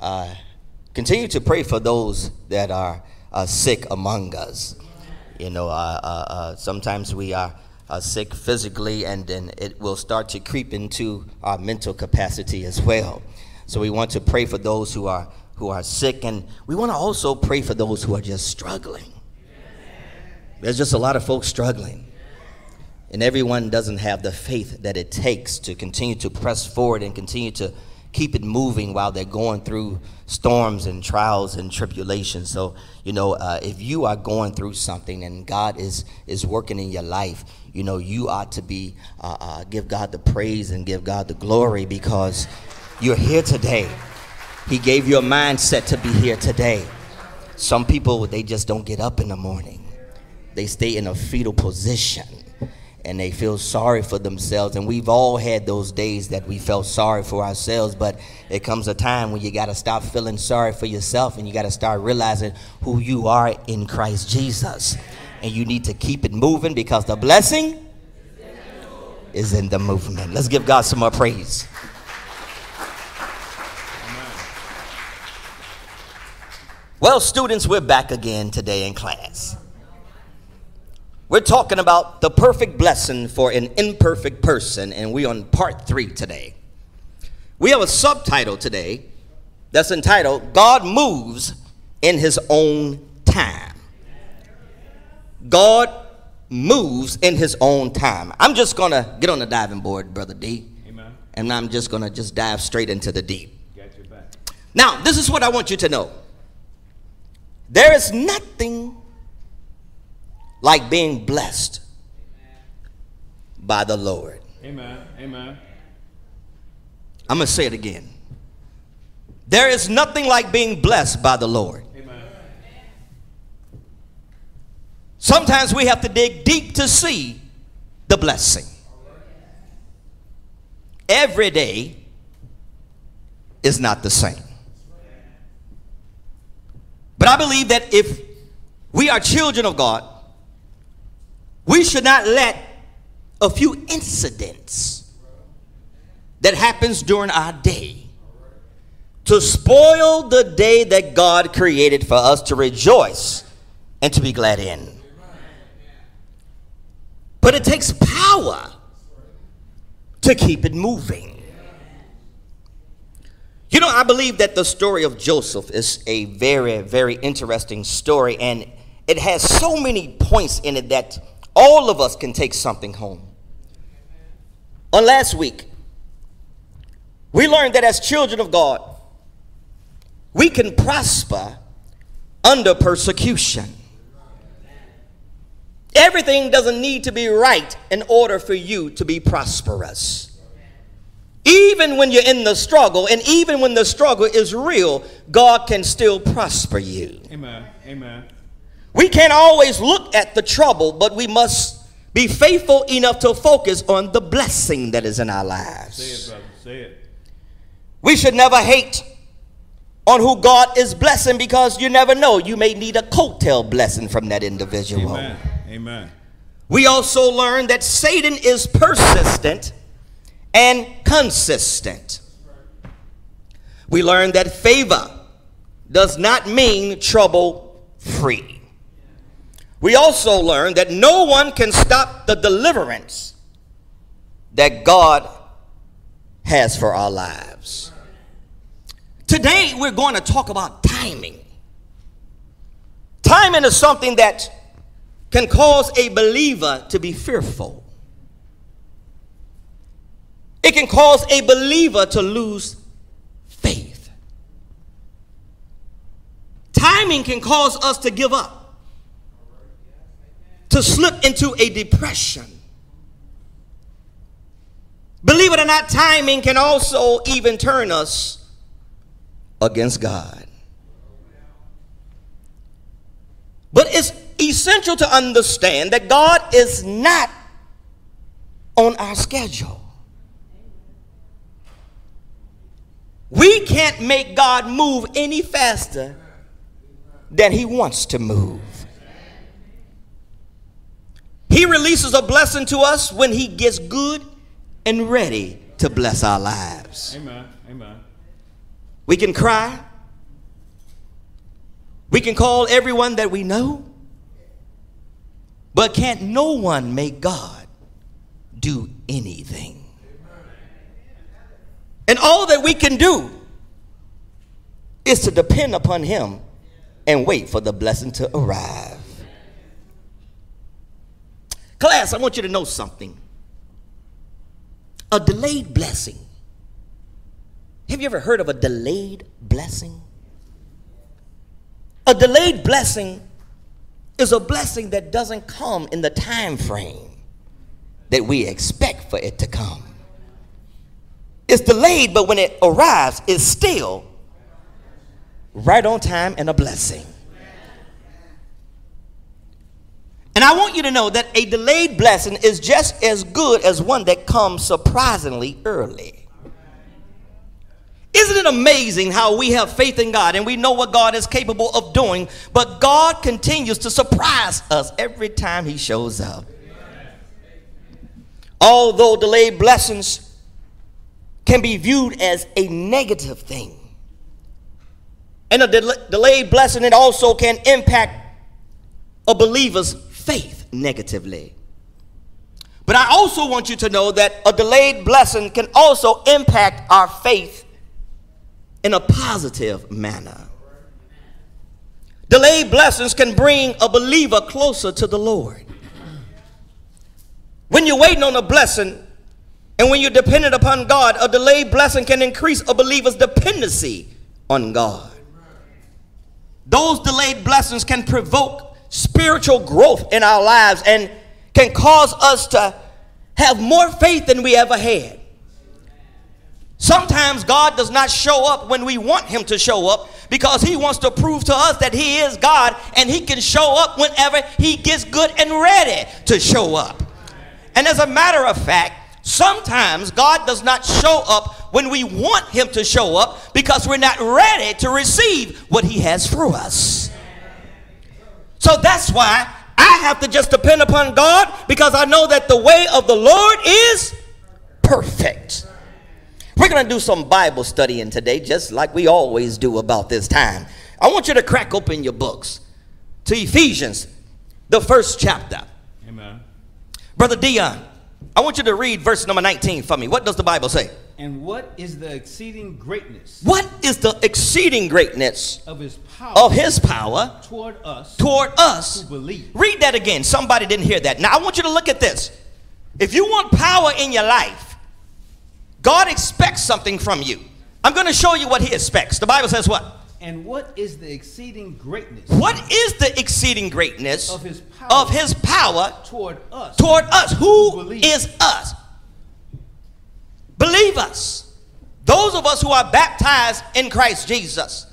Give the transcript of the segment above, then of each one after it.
uh, continue to pray for those that are uh, sick among us. You know, uh, uh, uh sometimes we are uh, sick physically, and then it will start to creep into our mental capacity as well. So we want to pray for those who are who are sick, and we want to also pray for those who are just struggling. There's just a lot of folks struggling. And everyone doesn't have the faith that it takes to continue to press forward and continue to keep it moving while they're going through storms and trials and tribulations. So, you know, uh, if you are going through something and God is is working in your life, you know, you ought to be uh, uh, give God the praise and give God the glory because you're here today. He gave you a mindset to be here today. Some people they just don't get up in the morning. They stay in a fetal position and they feel sorry for themselves. And we've all had those days that we felt sorry for ourselves, but it comes a time when you got to stop feeling sorry for yourself and you got to start realizing who you are in Christ Jesus. And you need to keep it moving because the blessing is in the movement. Let's give God some more praise. Well, students, we're back again today in class. We're talking about the perfect blessing for an imperfect person, and we're on part three today. We have a subtitle today that's entitled God Moves in His Own Time. God moves in His own time. I'm just going to get on the diving board, Brother D. Amen. And I'm just going to just dive straight into the deep. Now, this is what I want you to know. There is nothing like being blessed by the Lord. Amen. Amen. I'm going to say it again. There is nothing like being blessed by the Lord. Amen. Sometimes we have to dig deep to see the blessing. Every day is not the same. But I believe that if we are children of God, we should not let a few incidents that happens during our day to spoil the day that God created for us to rejoice and to be glad in. But it takes power to keep it moving. You know, I believe that the story of Joseph is a very, very interesting story, and it has so many points in it that all of us can take something home. On last week, we learned that as children of God, we can prosper under persecution. Everything doesn't need to be right in order for you to be prosperous. Even when you're in the struggle, and even when the struggle is real, God can still prosper you. Amen. Amen. We can't always look at the trouble, but we must be faithful enough to focus on the blessing that is in our lives. Say it, brother. Say it. We should never hate on who God is blessing because you never know. You may need a coattail blessing from that individual. Amen. Amen. We also learn that Satan is persistent and consistent. We learn that favor does not mean trouble free. We also learn that no one can stop the deliverance that God has for our lives. Today, we're going to talk about timing. Timing is something that can cause a believer to be fearful. It can cause a believer to lose faith. Timing can cause us to give up to slip into a depression. Believe it or not, timing can also even turn us against God. But it's essential to understand that God is not on our schedule. We can't make God move any faster than He wants to move. He releases a blessing to us when He gets good and ready to bless our lives. Amen. Amen. We can cry, We can call everyone that we know, but can't no one make God do anything? And all that we can do is to depend upon Him and wait for the blessing to arrive. Class, I want you to know something. A delayed blessing. Have you ever heard of a delayed blessing? A delayed blessing is a blessing that doesn't come in the time frame that we expect for it to come. It's delayed, but when it arrives, it's still right on time and a blessing. And I want you to know that a delayed blessing is just as good as one that comes surprisingly early. Isn't it amazing how we have faith in God and we know what God is capable of doing, but God continues to surprise us every time He shows up? Although delayed blessings can be viewed as a negative thing, and a del- delayed blessing, it also can impact a believer's faith negatively. But I also want you to know that a delayed blessing can also impact our faith in a positive manner. Delayed blessings can bring a believer closer to the Lord. When you're waiting on a blessing and when you're dependent upon God, a delayed blessing can increase a believer's dependency on God. Those delayed blessings can provoke spiritual growth in our lives and can cause us to have more faith than we ever had. Sometimes God does not show up when we want Him to show up because He wants to prove to us that He is God and He can show up whenever He gets good and ready to show up. And as a matter of fact, sometimes God does not show up when we want Him to show up because we're not ready to receive what He has for us. So that's why I have to just depend upon God because I know that the way of the Lord is perfect. We're going to do some Bible studying today, just like we always do about this time. I want you to crack open your books to Ephesians, the first chapter. Amen. Brother Dion, I want you to read verse number 19 for me. What does the Bible say? And what is the exceeding greatness What is the exceeding greatness of his power of his power toward us toward us? who believe? Read that again. Somebody didn't hear that. Now I want you to look at this. If you want power in your life, God expects something from you. I'm going to show you what he expects. The Bible says what? And what is the exceeding greatness What is the exceeding greatness of his power of his power toward us toward us? Who Believe. is us? Believers. Those of us who are baptized in Christ Jesus.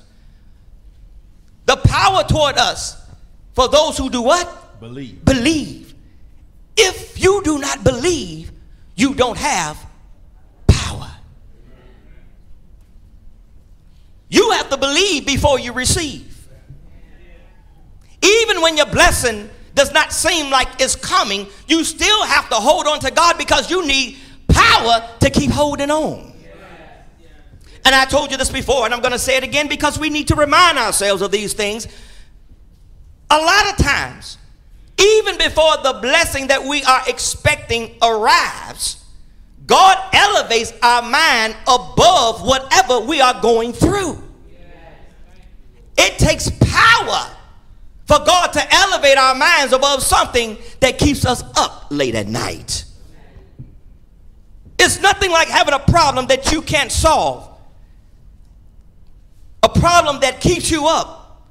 The power toward us for those who do what? believe? Believe. If you do not believe, you don't have power. You have to believe before you receive. Even when your blessing does not seem like it's coming, you still have to hold on to God because you need power to keep holding on. And I told you this before, and I'm going to say it again because we need to remind ourselves of these things. A lot of times, even before the blessing that we are expecting arrives, God elevates our mind above whatever we are going through. It takes power for God to elevate our minds above something that keeps us up late at night. It's nothing like having a problem that you can't solve, a problem that keeps you up.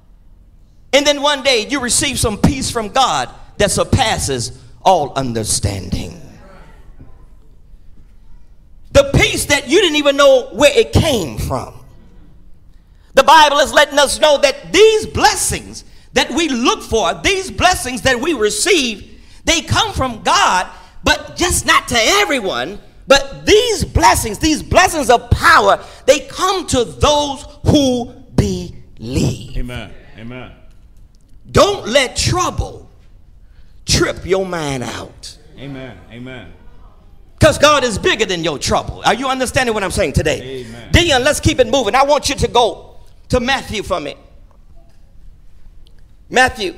And then one day you receive some peace from God that surpasses all understanding. The peace that you didn't even know where it came from. The Bible is letting us know that these blessings that we look for, these blessings that we receive, they come from God, but just not to everyone. But these blessings, these blessings of power, they come to those who believe. Amen. Amen. Don't let trouble trip your mind out. Amen. Amen. Because God is bigger than your trouble. Are you understanding what I'm saying today? Amen. Dion, let's keep it moving. I want you to go to Matthew for me. Matthew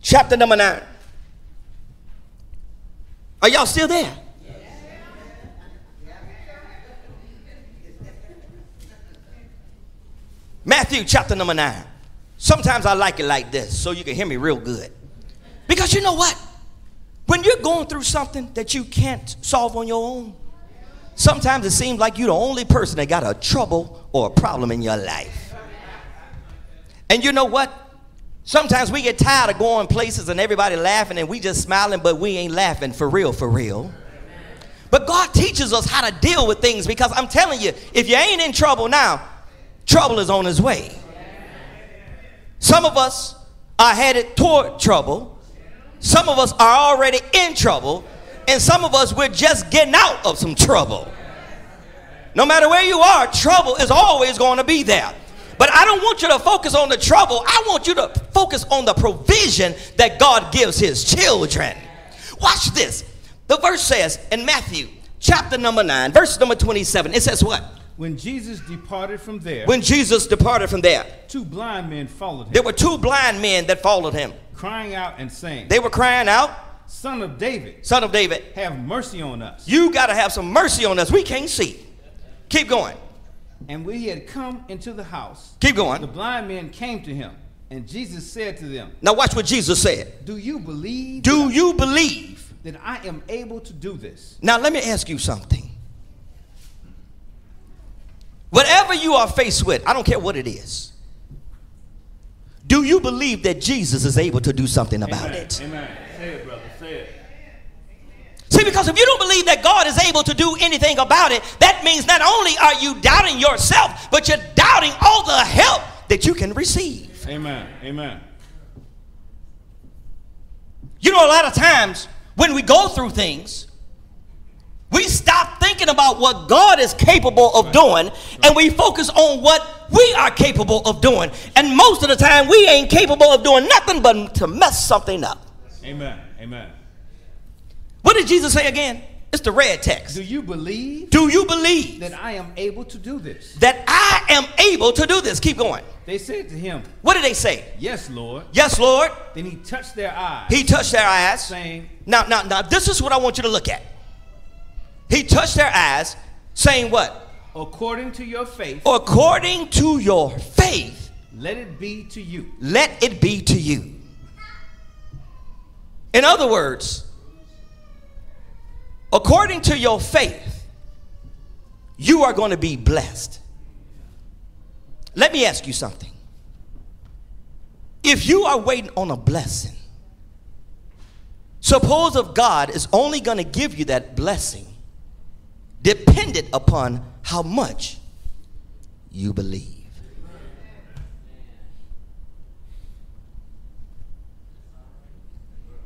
chapter number 9. Are y'all still there? Matthew chapter number 9. Sometimes I like it like this so you can hear me real good. Because you know what? When you're going through something that you can't solve on your own, sometimes it seems like you're the only person that got a trouble or a problem in your life. And you know what? Sometimes we get tired of going places and everybody laughing and we just smiling, but we ain't laughing for real, for real. But God teaches us how to deal with things because I'm telling you, if you ain't in trouble now, trouble is on his way. Some of us are headed toward trouble. Some of us are already in trouble. And some of us, we're just getting out of some trouble. No matter where you are, trouble is always going to be there. But I don't want you to focus on the trouble. I want you to focus on the provision that God gives his children. Watch this. The verse says in Matthew chapter number 9, verse number 27, it says what? When Jesus departed from there, When Jesus departed from there, two blind men followed him, there were two blind men that followed him. crying out and saying, They were crying out, Son of David, Son of David, have mercy on us. you got to have some mercy on us. We can't see. Keep going. And when he had come into the house, Keep going. the blind men came to him, and Jesus said to them, Now, watch what Jesus said. Do you believe Do you believe? that I am able to do this? Now, let me ask you something. Whatever you are faced with, I don't care what it is. Do you believe that Jesus is able to do something about it? Amen. Say it, brother. Say it. See, because if you don't believe that God is able to do anything about it, that means not only are you doubting yourself, but you're doubting all the help that you can receive. Amen. Amen. You know, a lot of times when we go through things, we stop thinking about what God is capable of doing and we focus on what we are capable of doing. And most of the time, we ain't capable of doing nothing but to mess something up. Amen. Amen. What did Jesus say again? It's the red text. Do you believe Do you believe that I am able to do this? that I am able to do this? Keep going. They said to him, What did they say? Yes, Lord. Yes, Lord. Then he touched their eyes, He touched their eyes. saying, Now, now, now, this is what I want you to look at. He touched their eyes, saying what? According to your faith, According to your faith, let it be to you. let it be to you. In other words, according to your faith, you are going to be blessed. Let me ask you something. If you are waiting on a blessing, suppose if God is only going to give you that blessing dependent upon how much you believe.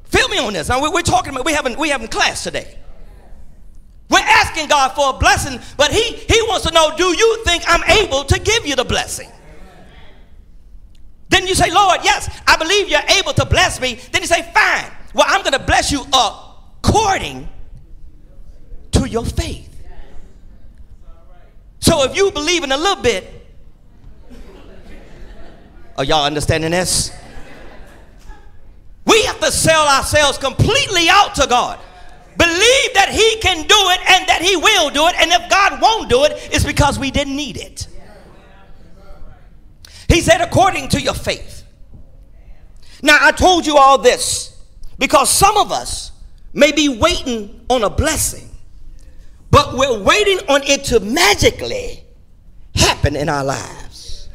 Feel me on this. Now we're, talking about we having we having class today. We're asking God for a blessing, but He He wants to know, do you think I'm able to give you the blessing? Then you say, Lord, yes, I believe you're able to bless me. Then you say, fine. Well, I'm going to bless you according to your faith. So if you believe in a little bit, are y'all understanding this? We have to sell ourselves completely out to God. Believe that He can do it and that He will do it. And if God won't do it, it's because we didn't need it. He said, according to your faith. Now, I told you all this because some of us may be waiting on a blessing, but we're waiting on it to magically happen in our lives.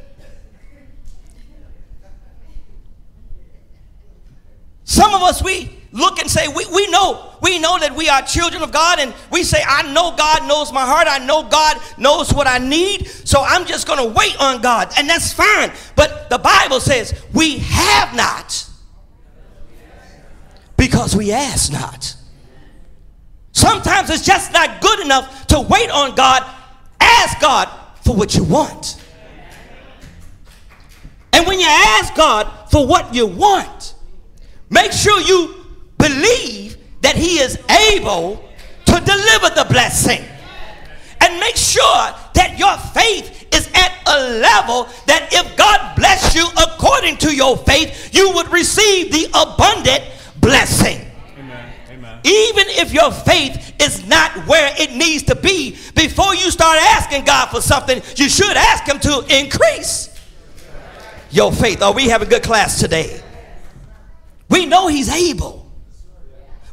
Some of us, we look and say, we, we know, we know that we are children of God, and we say, I know God knows my heart, I know God knows what I need, so I'm just gonna wait on God, and that's fine. But the Bible says, we have not because we ask not. Sometimes it's just not good enough to wait on God. Ask God for what you want. And when you ask God for what you want, make sure you believe that He is able to deliver the blessing. And make sure that your faith is at a level that if God bless you according to your faith, you would receive the abundant blessing. Even if your faith is not where it needs to be, before you start asking God for something, you should ask Him to increase your faith. Are we having a good class today? We know He's able.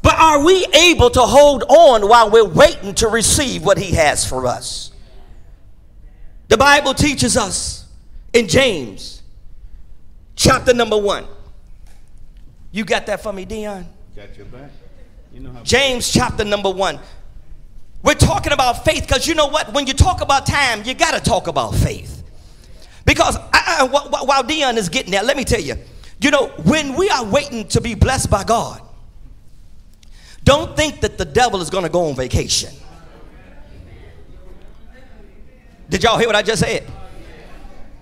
But are we able to hold on while we're waiting to receive what He has for us? The Bible teaches us in James, chapter number one. You got that for me, Dion? Got your back. James chapter number one. We're talking about faith because you know what? When you talk about time, you got to talk about faith. Because I, I, wh- wh- while Dion is getting there, let me tell you, you know, when we are waiting to be blessed by God, don't think that the devil is going to go on vacation. Did y'all hear what I just said?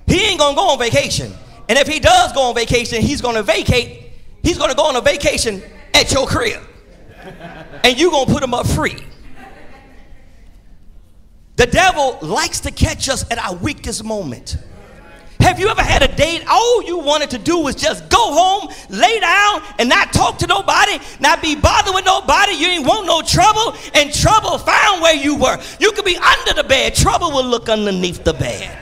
He ain't going to go on vacation. And if he does go on vacation, he's going to vacate. He's going to go on a vacation at your crib. And you're going to put him up free. The devil likes to catch us at our weakest moment. Have you ever had a date? All you wanted to do was just go home, lay down, and not talk to nobody, not be bothered with nobody. You ain't want no trouble, and trouble found where you were. You could be under the bed, trouble will look underneath the bed.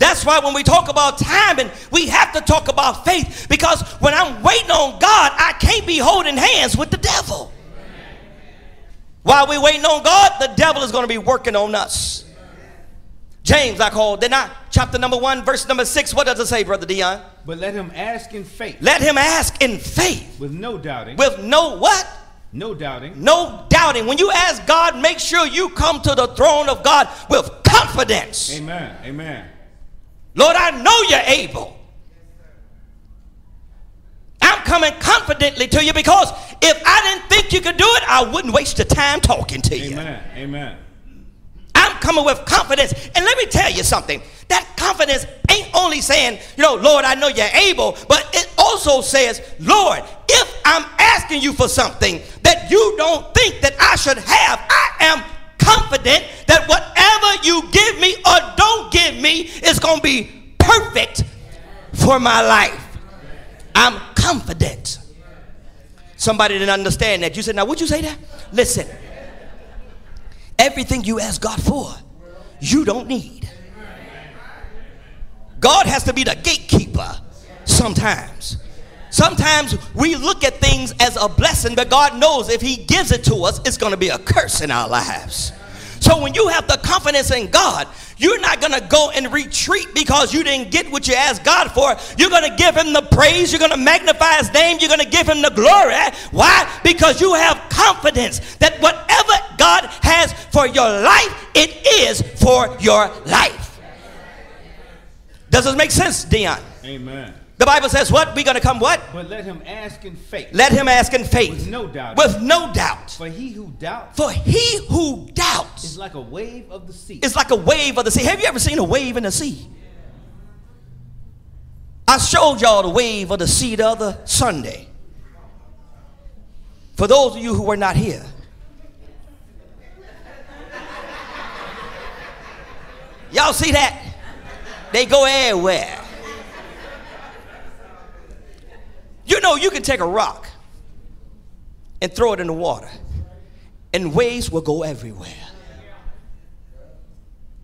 That's why when we talk about timing, we have to talk about faith because when I'm waiting on God, I can't be holding hands with the devil. While we're waiting on God, the devil is going to be working on us. James, I called, didn't I? Chapter number one, verse number six. What does it say, Brother Dion? But let him ask in faith, Let him ask in faith with no doubting. with no what? no doubting. No doubting. When you ask God, make sure you come to the throne of God with confidence. Amen. Amen. Lord, I know you're able. I'm coming confidently to you because if I didn't think you could do it, I wouldn't waste your time talking to you. Amen. Amen. I'm coming with confidence. And let me tell you something. That confidence ain't only saying, you know, Lord, I know you're able, but it also says, Lord, if I'm asking you for something that you don't think that I should have, I am confident that whatever you give me or don't give me is going to be perfect for my life. I'm confident. Somebody didn't understand that. You said, now would you say that? Listen. Everything you ask God for, you don't need. God has to be the gatekeeper sometimes. Sometimes we look at things as a blessing, but God knows if He gives it to us, it's going to be a curse in our lives. So when you have the confidence in God, you're not going to go and retreat because you didn't get what you asked God for. You're going to give Him the praise. You're going to magnify His name. You're going to give Him the glory. Why? Because you have confidence that whatever God has for your life, it is for your life. Does this make sense, Dion? Amen. The Bible says what? We're going to come what? But let him ask in faith. Let him ask in faith. With no doubt. With no doubt. For he who doubts For he who doubts is like a wave of the sea. is like a wave of the sea. Have you ever seen a wave in the sea? I showed y'all the wave of the sea the other Sunday. For those of you who were not here, y'all see that? They go everywhere. You know, you can take a rock and throw it in the water, and waves will go everywhere.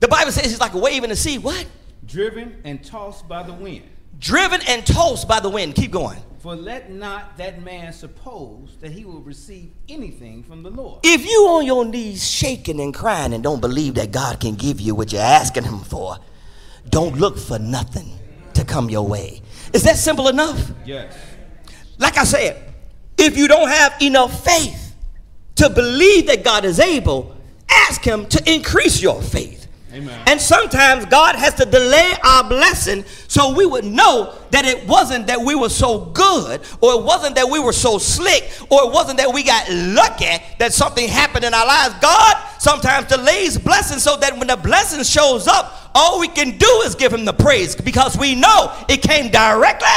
The Bible says it's like a wave in the sea. What? driven and tossed by the wind. Driven and tossed by the wind. Keep going. For let not that man suppose that he will receive anything from the Lord. If you on your knees shaking and crying and don't believe that God can give you what you're asking him for, don't look for nothing to come your way. Is that simple enough? Yes. Like I said, if you don't have enough faith to believe that God is able, ask him to increase your faith. Amen. And sometimes God has to delay our blessing so we would know that it wasn't that we were so good, or it wasn't that we were so slick, or it wasn't that we got lucky that something happened in our lives. God sometimes delays blessings so that when the blessing shows up, all we can do is give him the praise because we know it came directly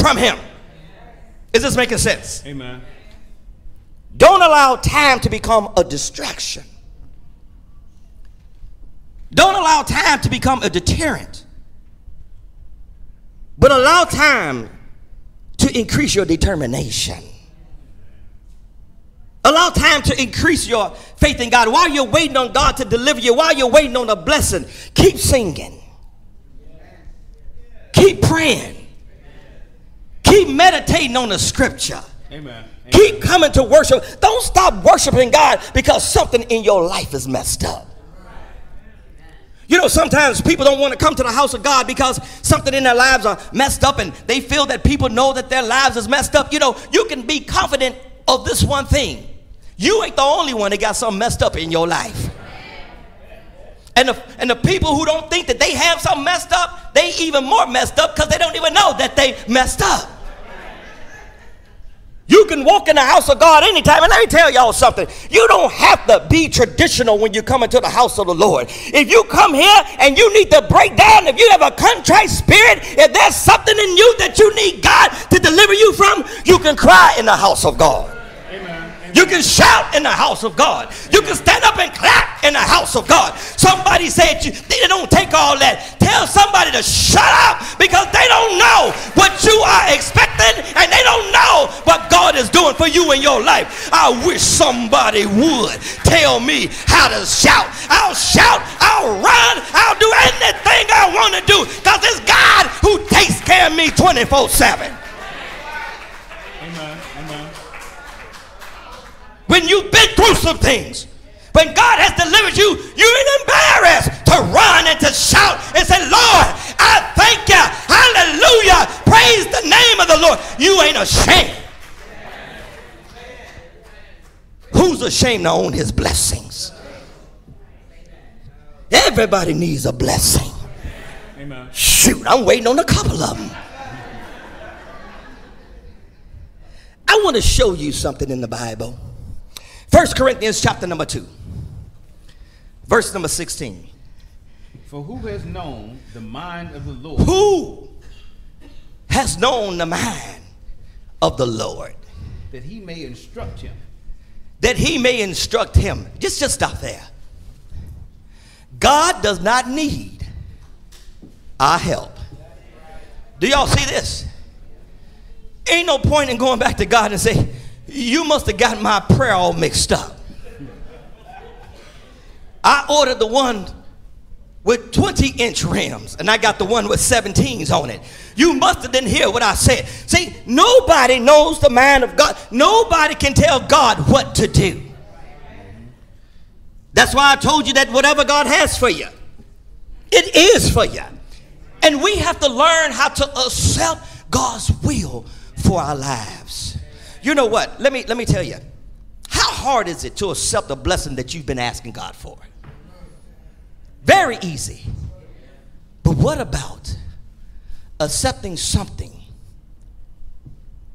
from him. Is this making sense? Amen. Don't allow time to become a distraction. Don't allow time to become a deterrent, but allow time to increase your determination. Allow time to increase your faith in God. While you're waiting on God to deliver you, while you're waiting on a blessing, keep singing. Keep praying. Keep meditating on the scripture. Amen. Keep coming to worship. Don't stop worshiping God because something in your life is messed up. You know, sometimes people don't want to come to the house of God because something in their lives are messed up and they feel that people know that their lives is messed up. You know, you can be confident of this one thing. You ain't the only one that got something messed up in your life. And the, and the people who don't think that they have something messed up, they even more messed up because they don't even know that they messed up. You can walk in the house of God anytime. And let me tell y'all something. You don't have to be traditional when you come into the house of the Lord. If you come here and you need to break down, if you have a contrite spirit, if there's something in you that you need God to deliver you from, you can cry in the house of God. You can shout in the house of God. You can stand up and clap in the house of God. Somebody said you, they don't take all that. Tell somebody to shut up because they don't know what you are expecting and they don't know what God is doing for you in your life. I wish somebody would tell me how to shout. I'll shout, I'll run, I'll do anything I want to do because it's God who takes care of me 24 7. Amen. when you've been through some things. When God has delivered you, you ain't embarrassed to run and to shout and say, Lord, I thank you. Hallelujah. Praise the name of the Lord. You ain't ashamed. Who's ashamed to own his blessings? Everybody needs a blessing. Amen. Shoot, I'm waiting on a couple of them. I want to show you something in the Bible. First Corinthians chapter number 2, verse number 16. For who has known the mind of the Lord? Who has known the mind of the Lord? That he may instruct him. That he may instruct him. Just, just stop there. God does not need our help. Do y'all see this? Ain't no point in going back to God and say, you must have got my prayer all mixed up. I ordered the one with 20 inch rims and I got the one with 17s on it. You must have didn't hear what I said. See, nobody knows the mind of God. Nobody can tell God what to do. That's why I told you that whatever God has for you, it is for you. And we have to learn how to accept God's will for our lives. You know what? Let me let me tell you. How hard is it to accept the blessing that you've been asking God for? Very easy. But what about accepting something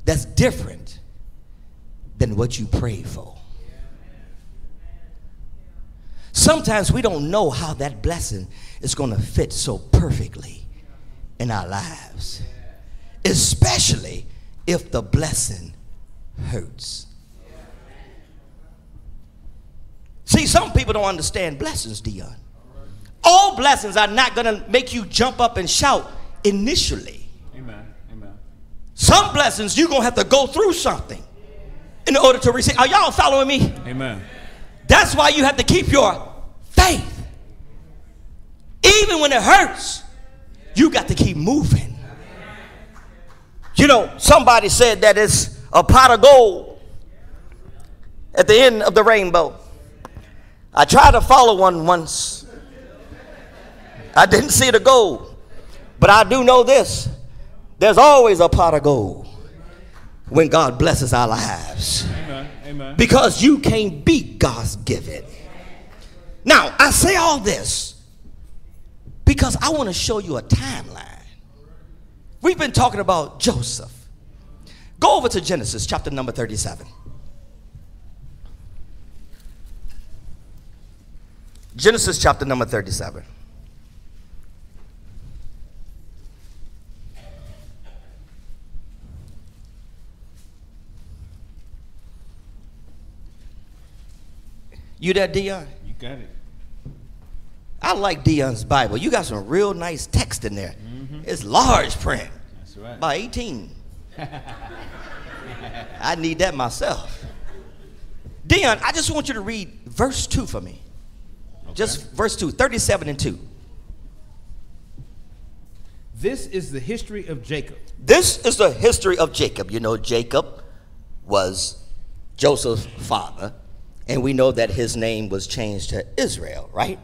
that's different than what you prayed for? Sometimes we don't know how that blessing is going to fit so perfectly in our lives, especially if the blessing hurts. See, some people don't understand blessings, Dion. All blessings are not going to make you jump up and shout initially. Amen. Amen. Some blessings you're to have to go through something in order to receive. Are y'all following me? Amen. That's why you have to keep your faith. Even when it hurts, you got to keep moving. You know, somebody said that it's a pot of gold at the end of the rainbow. I tried to follow one once. I didn't see the gold. But I do know this there's always a pot of gold when God blesses our lives. Amen. Amen. Because you can't beat God's giving. Now, I say all this because I want to show you a timeline. We've been talking about Joseph. Go over to Genesis chapter number 37. Genesis chapter number 37. You there, Dion? You got it. I like Dion's Bible. You got some real nice text in there. Mm-hmm. It's large print, That's right. about 18. I need that myself. Dion, I just want you to read verse 2 for me. Just verse 2, 37 and 2. This is the history of Jacob. This is the history of Jacob. You know, Jacob was Joseph's father, and we know that his name was changed to Israel, right?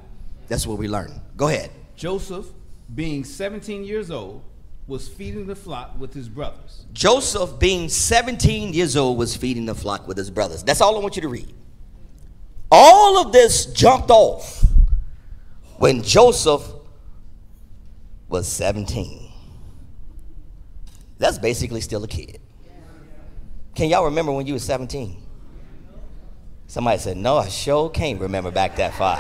That's what we learn. Go ahead. Joseph, being 17 years old, was feeding the flock with his brothers. Joseph, being 17 years old, was feeding the flock with his brothers. That's all I want you to read. All of this jumped off when Joseph was 17. That's basically still a kid. Can y'all remember when you were 17? Somebody said, No, I sure can't remember back that far.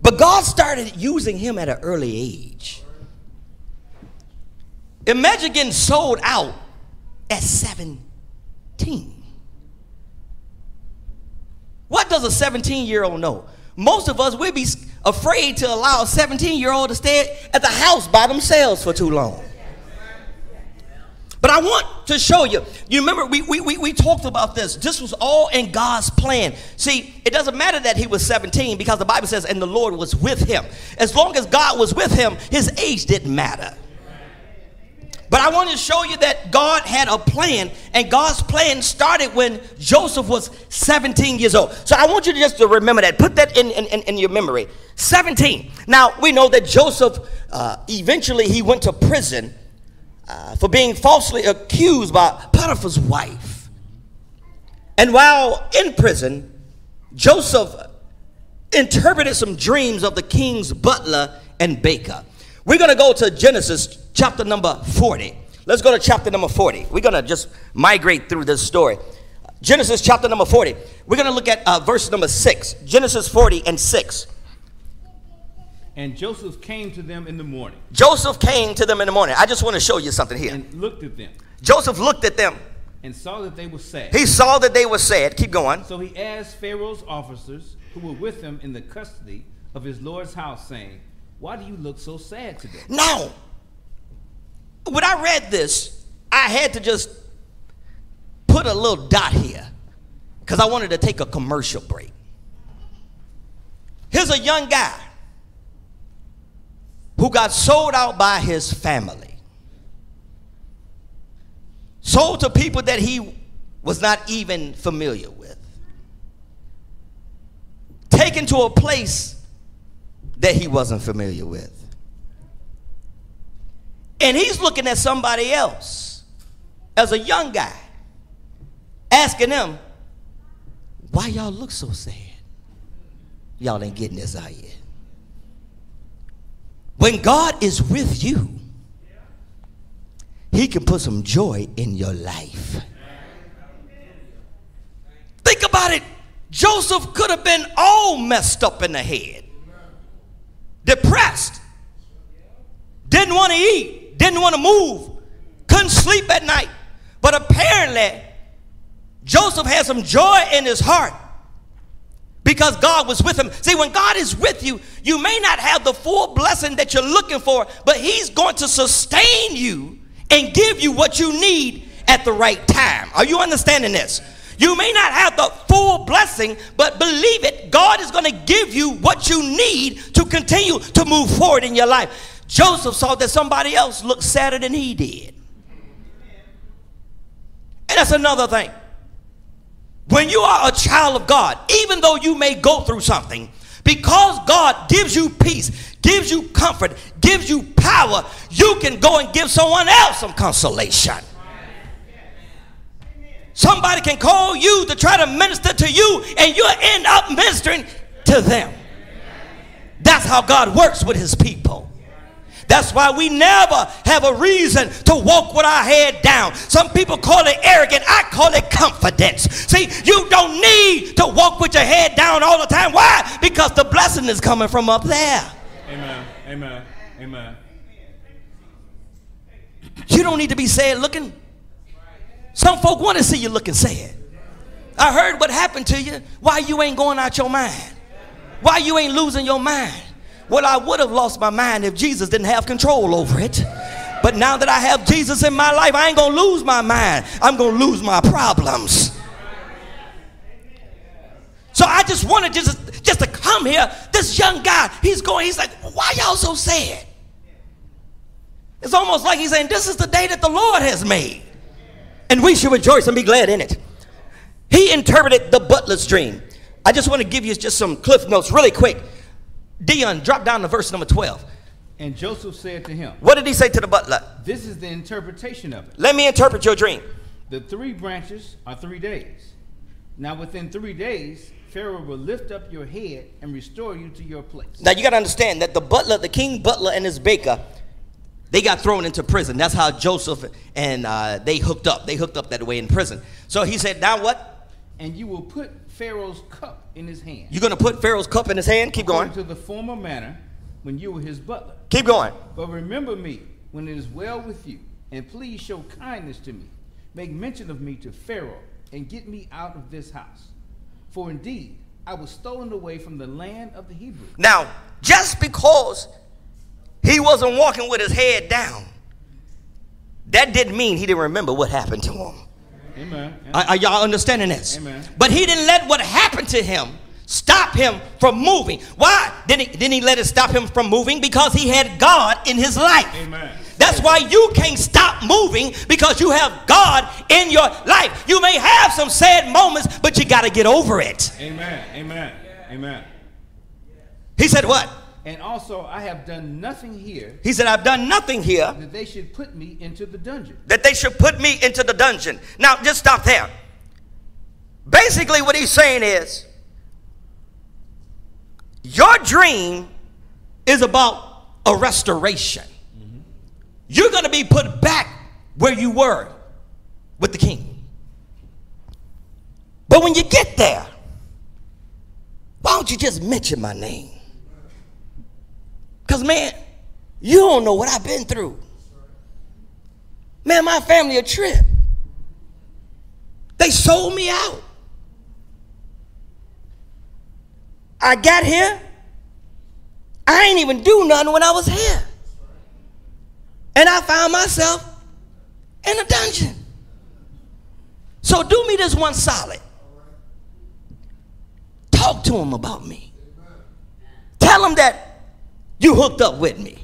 But God started using him at an early age. Imagine getting sold out at 17. What does a 17 year old know? Most of us would be afraid to allow a 17 year old to stay at the house by themselves for too long. But I want to show you. You remember, we, we, we, we talked about this. This was all in God's plan. See, it doesn't matter that he was 17 because the Bible says, and the Lord was with him. As long as God was with him, his age didn't matter. But I want to show you that God had a plan, and God's plan started when Joseph was 17 years old. So I want you to just to remember that. Put that in, in, in your memory. 17. Now, we know that Joseph, uh, eventually he went to prison uh, for being falsely accused by Potiphar's wife. And while in prison, Joseph interpreted some dreams of the king's butler and baker. We're going to go to Genesis chapter number 40. Let's go to chapter number 40. We're going to just migrate through this story. Genesis chapter number 40. We're going to look at uh, verse number 6. Genesis 40 and 6. And Joseph came to them in the morning Joseph came to them in the morning. I just want to show you something here. and looked at them Joseph looked at them. and saw that they were sad. He saw that they were sad. Keep going. So he asked Pharaoh's officers who were with him in the custody of his Lord's house, saying, Why do you look so sad today? Now, when I read this, I had to just put a little dot here because I wanted to take a commercial break. Here's a young guy who got sold out by his family, sold to people that he was not even familiar with, taken to a place that he wasn't familiar with. And he's looking at somebody else as a young guy, asking them, Why y'all look so sad? Y'all ain't getting this out yet. When God is with you, He can put some joy in your life. Think about it. Joseph could have been all messed up in the head, depressed, didn't want to eat, didn't want to move, couldn't sleep at night. But apparently, Joseph had some joy in his heart because God was with him. See, when God is with you, you may not have the full blessing that you're looking for, but He's going to sustain you and give you what you need at the right time. Are you understanding this? You may not have the full blessing, but believe it, God is going to give you what you need to continue to move forward in your life. Joseph saw that somebody else looked sadder than he did. And that's another thing. When you are a child of God, even though you may go through something, because God gives you peace, gives you comfort, gives you power, you can go and give someone else some consolation. Somebody can call you to try to minister to you, and you'll end up ministering to them. That's how God works with his people. That's why we never have a reason to walk with our head down. Some people call it arrogant. I call it confidence. See, you don't need to walk with your head down all the time. Why? Because the blessing is coming from up there. Amen. Amen. Amen. You don't need to be sad looking. Some folk want to see you looking sad. I heard what happened to you. Why you ain't going out your mind? Why you ain't losing your mind? Well, I would have lost my mind if Jesus didn't have control over it. But now that I have Jesus in my life, I ain't gonna lose my mind. I'm gonna lose my problems. So I just wanted just, just to come here. This young guy, he's going, he's like, why y'all so sad? It's almost like he's saying, This is the day that the Lord has made. And we should rejoice and be glad in it. He interpreted the butler's dream. I just want to give you just some cliff notes really quick. Dion, drop down to verse number 12. And Joseph said to him, What did he say to the butler? This is the interpretation of it. Let me interpret your dream. The three branches are three days. Now, within three days, Pharaoh will lift up your head and restore you to your place. Now you got to understand that the butler, the king butler and his baker, they got thrown into prison. That's how Joseph and uh, they hooked up. They hooked up that way in prison. So he said, Now what? And you will put Pharaoh's cup in his hand. You're going to put Pharaoh's cup in his hand? Keep going. To the former manner when you were his butler. Keep going. But remember me when it is well with you, and please show kindness to me. Make mention of me to Pharaoh, and get me out of this house. For indeed, I was stolen away from the land of the Hebrews. Now, just because he wasn't walking with his head down, that didn't mean he didn't remember what happened to him. Amen. Are, are y'all understanding this? Amen. But he didn't let what happened to him stop him from moving. Why didn't he, didn't he let it stop him from moving? Because he had God in his life. Amen. That's why you can't stop moving because you have God in your life. You may have some sad moments, but you got to get over it. Amen. Amen. Amen. He said, What? And also, I have done nothing here He said, I've done nothing here that they should put me into the dungeon. that they should put me into the dungeon. Now, just stop there. Basically, what he's saying is, your dream is about a restoration. Mm-hmm. You're going to be put back where you were with the king. But when you get there, why don't you just mention my name? Because, man, you don't know what I've been through. Man, my family a trip. They sold me out. I got here. I ain't even do nothing when I was here. And I found myself in a dungeon. So do me this one solid. Talk to him about me. Tell him that you hooked up with me.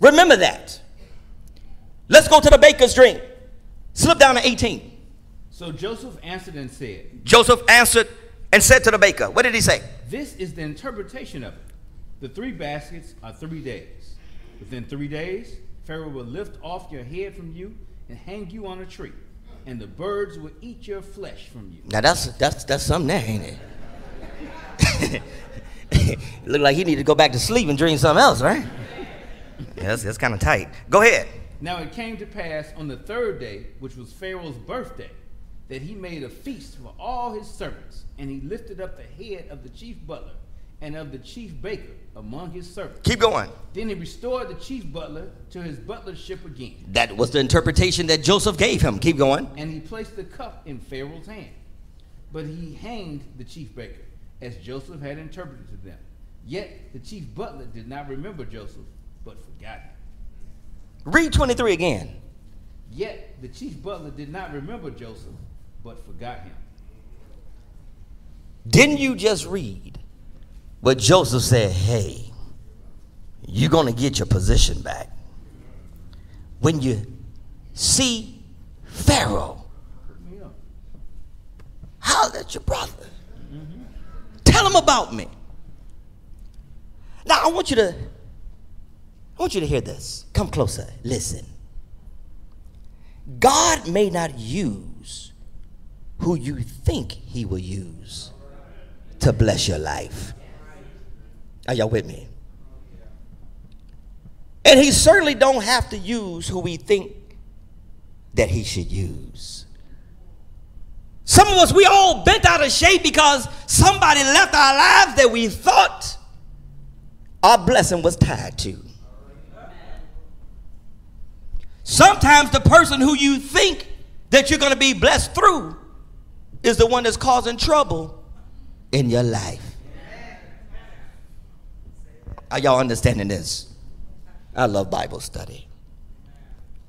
Remember that. Let's go to the baker's dream. Slip down to 18. So Joseph answered and said, Joseph answered and said to the baker, What did he say? This is the interpretation of it. The three baskets are three days. Within three days, Pharaoh will lift off your head from you and hang you on a tree, and the birds will eat your flesh from you. Now that's that's that's something there, ain't it? Look like he need to go back to sleep and dream something else, right? Yeah, that's, that's kind of tight. Go ahead. Now it came to pass on the third day, which was Pharaoh's birthday, that he made a feast for all his servants, and he lifted up the head of the chief butler and of the chief baker among his servants. Keep going. Then he restored the chief butler to his butlership again, That was the interpretation that Joseph gave him. Keep going. and he placed the cup in Pharaoh's hand. But he hanged the chief baker, as Joseph had interpreted to them. Yet the chief butler did not remember Joseph, but forgot him. Read 23 again. Yet the chief butler did not remember Joseph, but forgot him. Didn't you just read what Joseph said? Hey, you're going to get your position back. When you see Pharaoh, Put me up. holler at your brother. Tell him about me. Now I want you to I want you to hear this. Come closer. Listen. God may not use who you think he will use to bless your life. Are y'all with me? And he certainly don't have to use who we think that he should use. Some of us, we all bent out of shape because somebody left our lives that we thought our blessing was tied to. Sometimes the person who you think that you're going to be blessed through is the one that's causing trouble in your life. Are y'all understanding this? I love Bible study.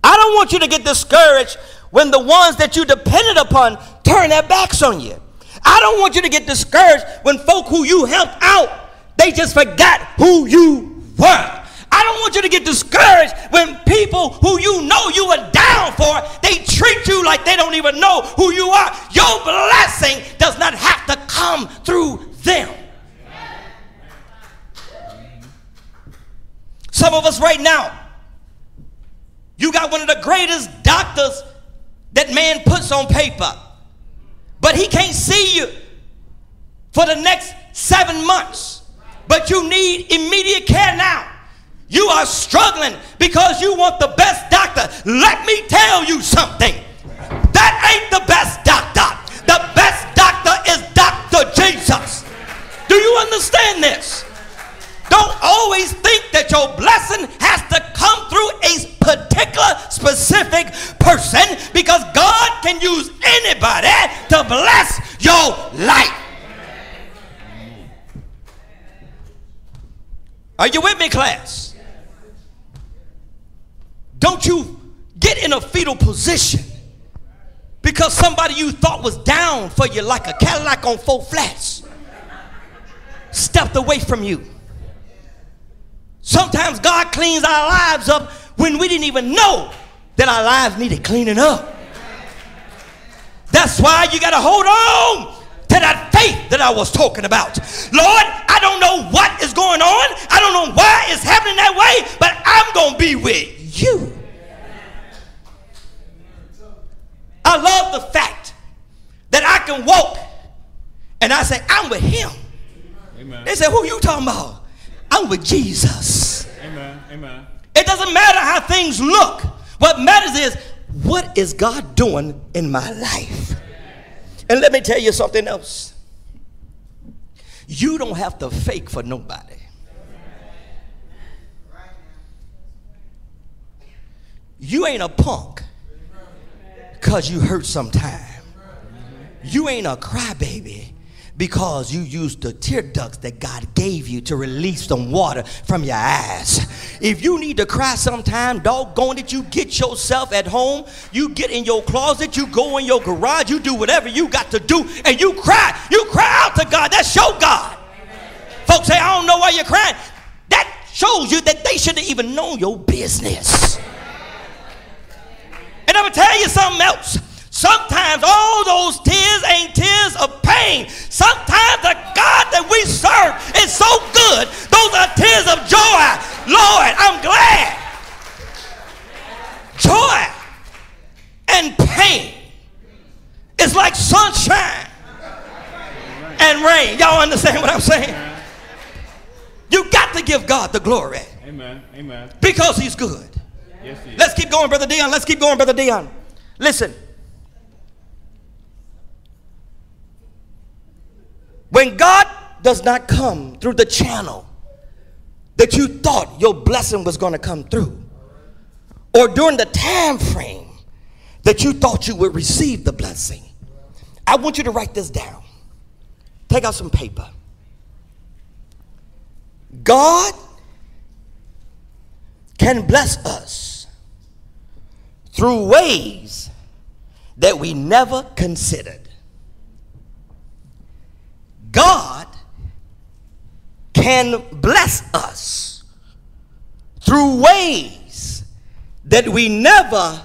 I don't want you to get discouraged when the ones that you depended upon turn their backs on you. I don't want you to get discouraged when folk who you helped out, they just forgot who you were. I don't want you to get discouraged when people who you know you were down for, they treat you like they don't even know who you are. Your blessing does not have to come through them. Some of us right now, you got one of the greatest doctors that man puts on paper, but he can't see you for the next seven months. But you need immediate care now. You are struggling because you want the best doctor. Let me tell you something. That ain't the best doctor. The best doctor is Dr. Jesus. Do you understand this? Don't always think that your blessing has to come through a particular specific person because God can use anybody to bless your life. Are you with me, class? Don't you get in a fetal position because somebody you thought was down for you like a Cadillac on four flats stepped away from you. Sometimes God cleans our lives up when we didn't even know that our lives needed cleaning up. That's why you got to hold on to that faith that I was talking about. Lord, I don't know what is going on. I don't know why it's happening that way, but I'm going to be with you. I love the fact that I can walk and I say, I'm with him. Amen. They say, Who you talking about? I'm with Jesus. Amen. Amen. It doesn't matter how things look. What matters is, what is God doing in my life? And let me tell you something else. You don't have to fake for nobody. You ain't a punk because you hurt sometime. You ain't a crybaby because you used the tear ducts that God gave you to release some water from your eyes. If you need to cry sometime, doggone it, you get yourself at home, you get in your closet, you go in your garage, you do whatever you got to do, and you cry. You cry out to God. That's your God. Folks say, I don't know why you're crying. That shows you that they shouldn't even know your business. And I'm gonna tell you something else. Sometimes all those tears ain't tears of pain. Sometimes the God that we serve is so good. Those are tears of joy. Lord, I'm glad. Joy and pain is like sunshine and rain. Y'all understand what I'm saying? You got to give God the glory. Amen. Amen. Because he's good. Yes, he Let's keep going, Brother Dion. Let's keep going, Brother Dion. Listen. When God does not come through the channel that you thought your blessing was going to come through, or during the time frame that you thought you would receive the blessing, I want you to write this down. Take out some paper. God can bless us through ways that we never considered. God can bless us through ways that we never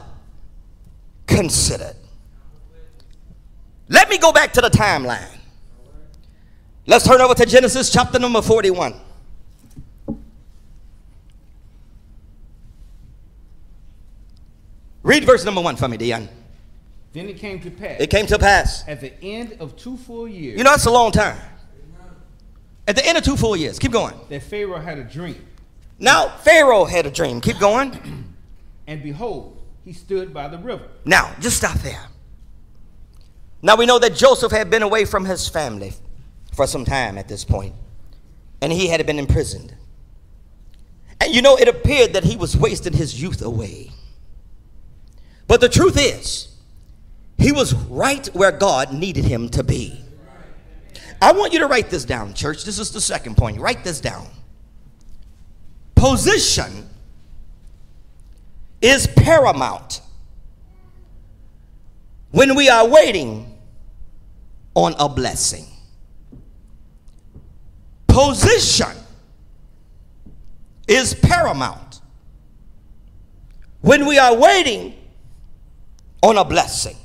considered. Let me go back to the timeline. Let's turn over to Genesis chapter number 41. Read verse number one for me, Dion. Then it came to pass. It came to pass. At the end of two full years. You know, that's a long time. At the end of two full years. Keep going. That Pharaoh had a dream. Now, Pharaoh had a dream. Keep going. and behold, he stood by the river. Now, just stop there. Now, we know that Joseph had been away from his family for some time at this point, and he had been imprisoned. And you know, it appeared that he was wasting his youth away. But the truth is, he was right where God needed him to be. I want you to write this down, church. This is the second point. Write this down. position is paramount when we are waiting on a blessing. Position is paramount when we are waiting on a blessing.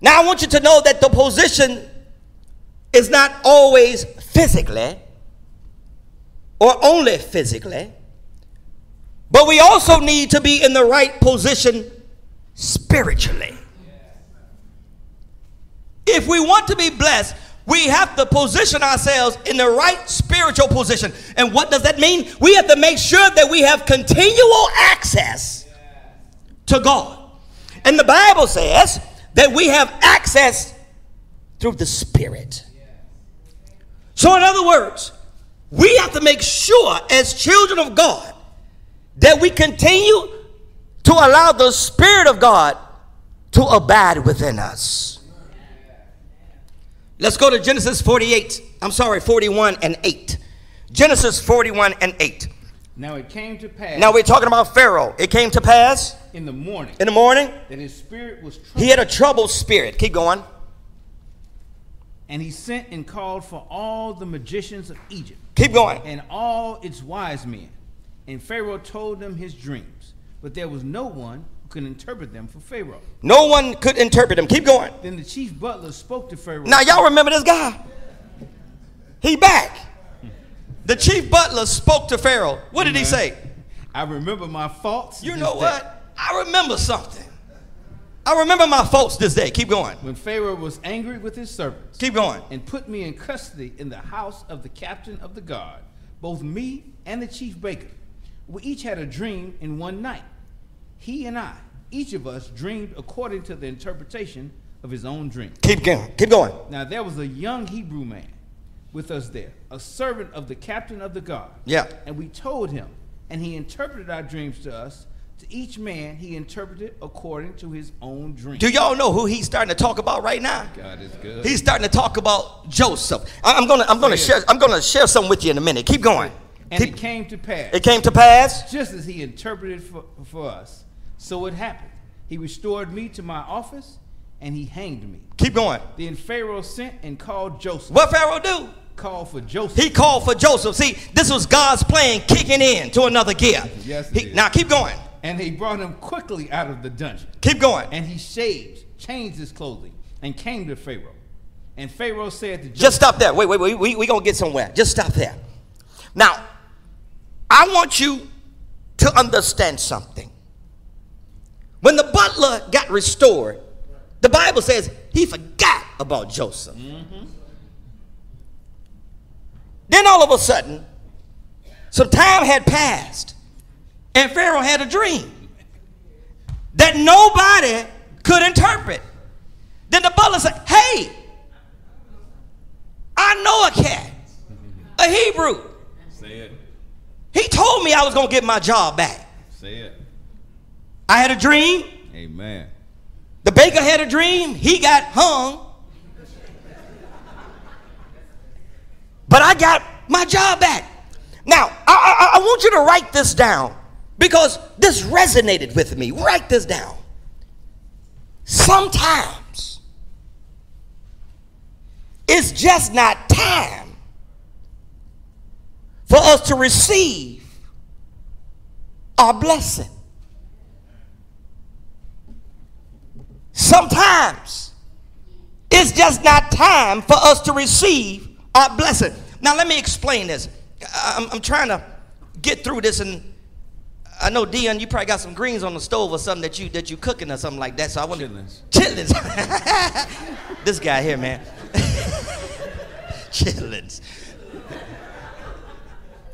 Now, I want you to know that the position is not always physically or only physically, but we also need to be in the right position spiritually. If we want to be blessed, we have to position ourselves in the right spiritual position. And what does that mean? We have to make sure that we have continual access to God. And the Bible says that we have access through the Spirit. So, in other words, we have to make sure as children of God that we continue to allow the Spirit of God to abide within us. Let's go to Genesis 48. I'm sorry, 41 and 8. Genesis 41 and 8. Now it came to pass. Now we're talking about Pharaoh. It came to pass in the morning. In the morning. That his spirit was troubled. He had a troubled spirit. Keep going. And he sent and called for all the magicians of Egypt. Keep going. And all its wise men. And Pharaoh told them his dreams. But there was no one who could interpret them for Pharaoh. No one could interpret them. Keep going. Then the chief butler spoke to Pharaoh. Now, y'all remember this guy? He back. The chief butler spoke to Pharaoh. What did he say? I remember my faults. You know what? I remember something. I remember my faults this day. Keep going. When Pharaoh was angry with his servants. Keep going. And put me in custody in the house of the captain of the guard, both me and the chief baker. We each had a dream in one night. He and I, each of us dreamed according to the interpretation of his own dream. Keep going. Keep going. Now there was a young Hebrew man with us there, a servant of the captain of the guard. Yeah. And we told him, and he interpreted our dreams to us to each man he interpreted according to his own dream. Do y'all know who he's starting to talk about right now? God is good. He's starting to talk about Joseph. I'm gonna I'm gonna share I'm gonna share something with you in a minute. Keep going. And Keep, it came to pass. It came to pass. Just as he interpreted for, for us, so it happened. He restored me to my office and he hanged me. Keep going. Then Pharaoh sent and called Joseph. What Pharaoh do? Called for Joseph. He called for Joseph. See, this was God's plan kicking in to another gear. Yes. He, now keep going. And he brought him quickly out of the dungeon. Keep going. And he shaved, changed his clothing, and came to Pharaoh. And Pharaoh said to Joseph, Just stop there. Wait, wait, wait. We're we going to get somewhere. Just stop there. Now, I want you to understand something. When the butler got restored, the Bible says he forgot about Joseph. Mm-hmm. Then all of a sudden, some time had passed, and Pharaoh had a dream that nobody could interpret. Then the butler said, Hey, I know a cat, a Hebrew. Say it. He told me I was going to get my job back. Say it. I had a dream. Amen. The baker had a dream. He got hung. But I got my job back. Now, I, I, I want you to write this down because this resonated with me. Write this down. Sometimes it's just not time for us to receive our blessing. Sometimes it's just not time for us to receive our blessing. Now, let me explain this. I'm, I'm trying to get through this, and I know Dion, you probably got some greens on the stove or something that you that you cooking or something like that. So I want chitlins. Chitlins. this guy here, man. chitlins.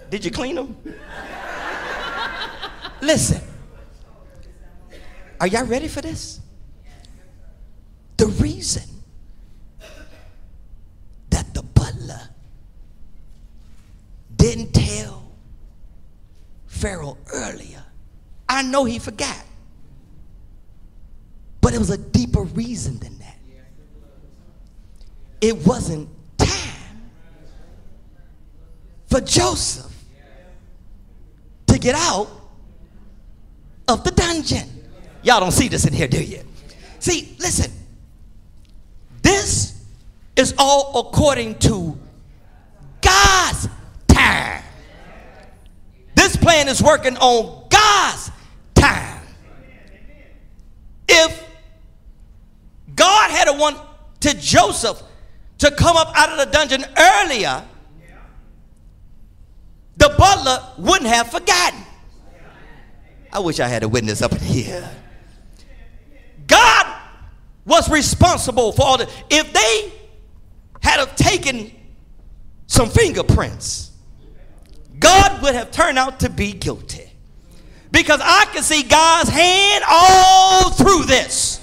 Did you clean them? Listen. Are y'all ready for this? The reason that the butler didn't tell Pharaoh know he forgot. But it was a deeper reason than that. It wasn't time for Joseph to get out of the dungeon. Y'all don't see this in here, do you? See, listen. This is all according to God's time. This plan is working on God's time. If One to Joseph to come up out of the dungeon earlier, the butler wouldn't have forgotten. I wish I had a witness up in here. God was responsible for all the. If they had have taken some fingerprints, God would have turned out to be guilty. Because I can see God's hand all through this.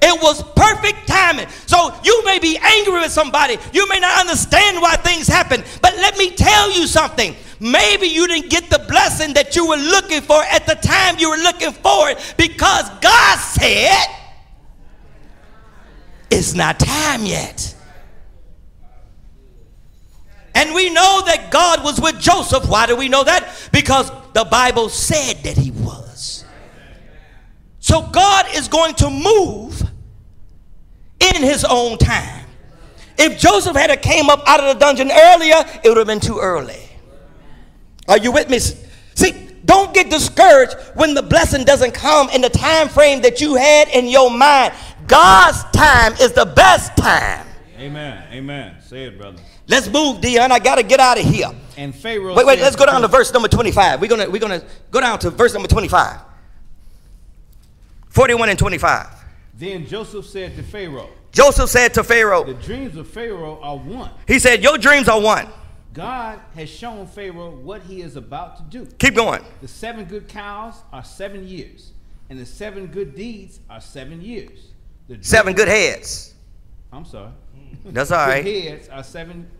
It was perfect timing. So you may be angry with somebody. You may not understand why things happen. But let me tell you something. Maybe you didn't get the blessing that you were looking for at the time you were looking for it because God said it's not time yet. And we know that God was with Joseph. Why do we know that? Because the Bible said that he was. So God is going to move in his own time. If Joseph had came up out of the dungeon earlier, it would have been too early. Are you with me? See, don't get discouraged when the blessing doesn't come in the time frame that you had in your mind. God's time is the best time. Amen. Amen. Say it, brother. Let's move, Dion. I got to get out of here. And Pharaoh. Wait, wait. Let's go down to verse number twenty-five. We're gonna we're gonna go down to verse number twenty-five. Forty-one and twenty-five. Then Joseph said to Pharaoh, Joseph said to Pharaoh, The dreams of Pharaoh are one. he said, "Your dreams are one." God has shown Pharaoh what he is about to do. Keep going. The seven good cows are seven years, and the seven good deeds are seven years. The Seven good heads. I'm sorry. That's all right. heads are seven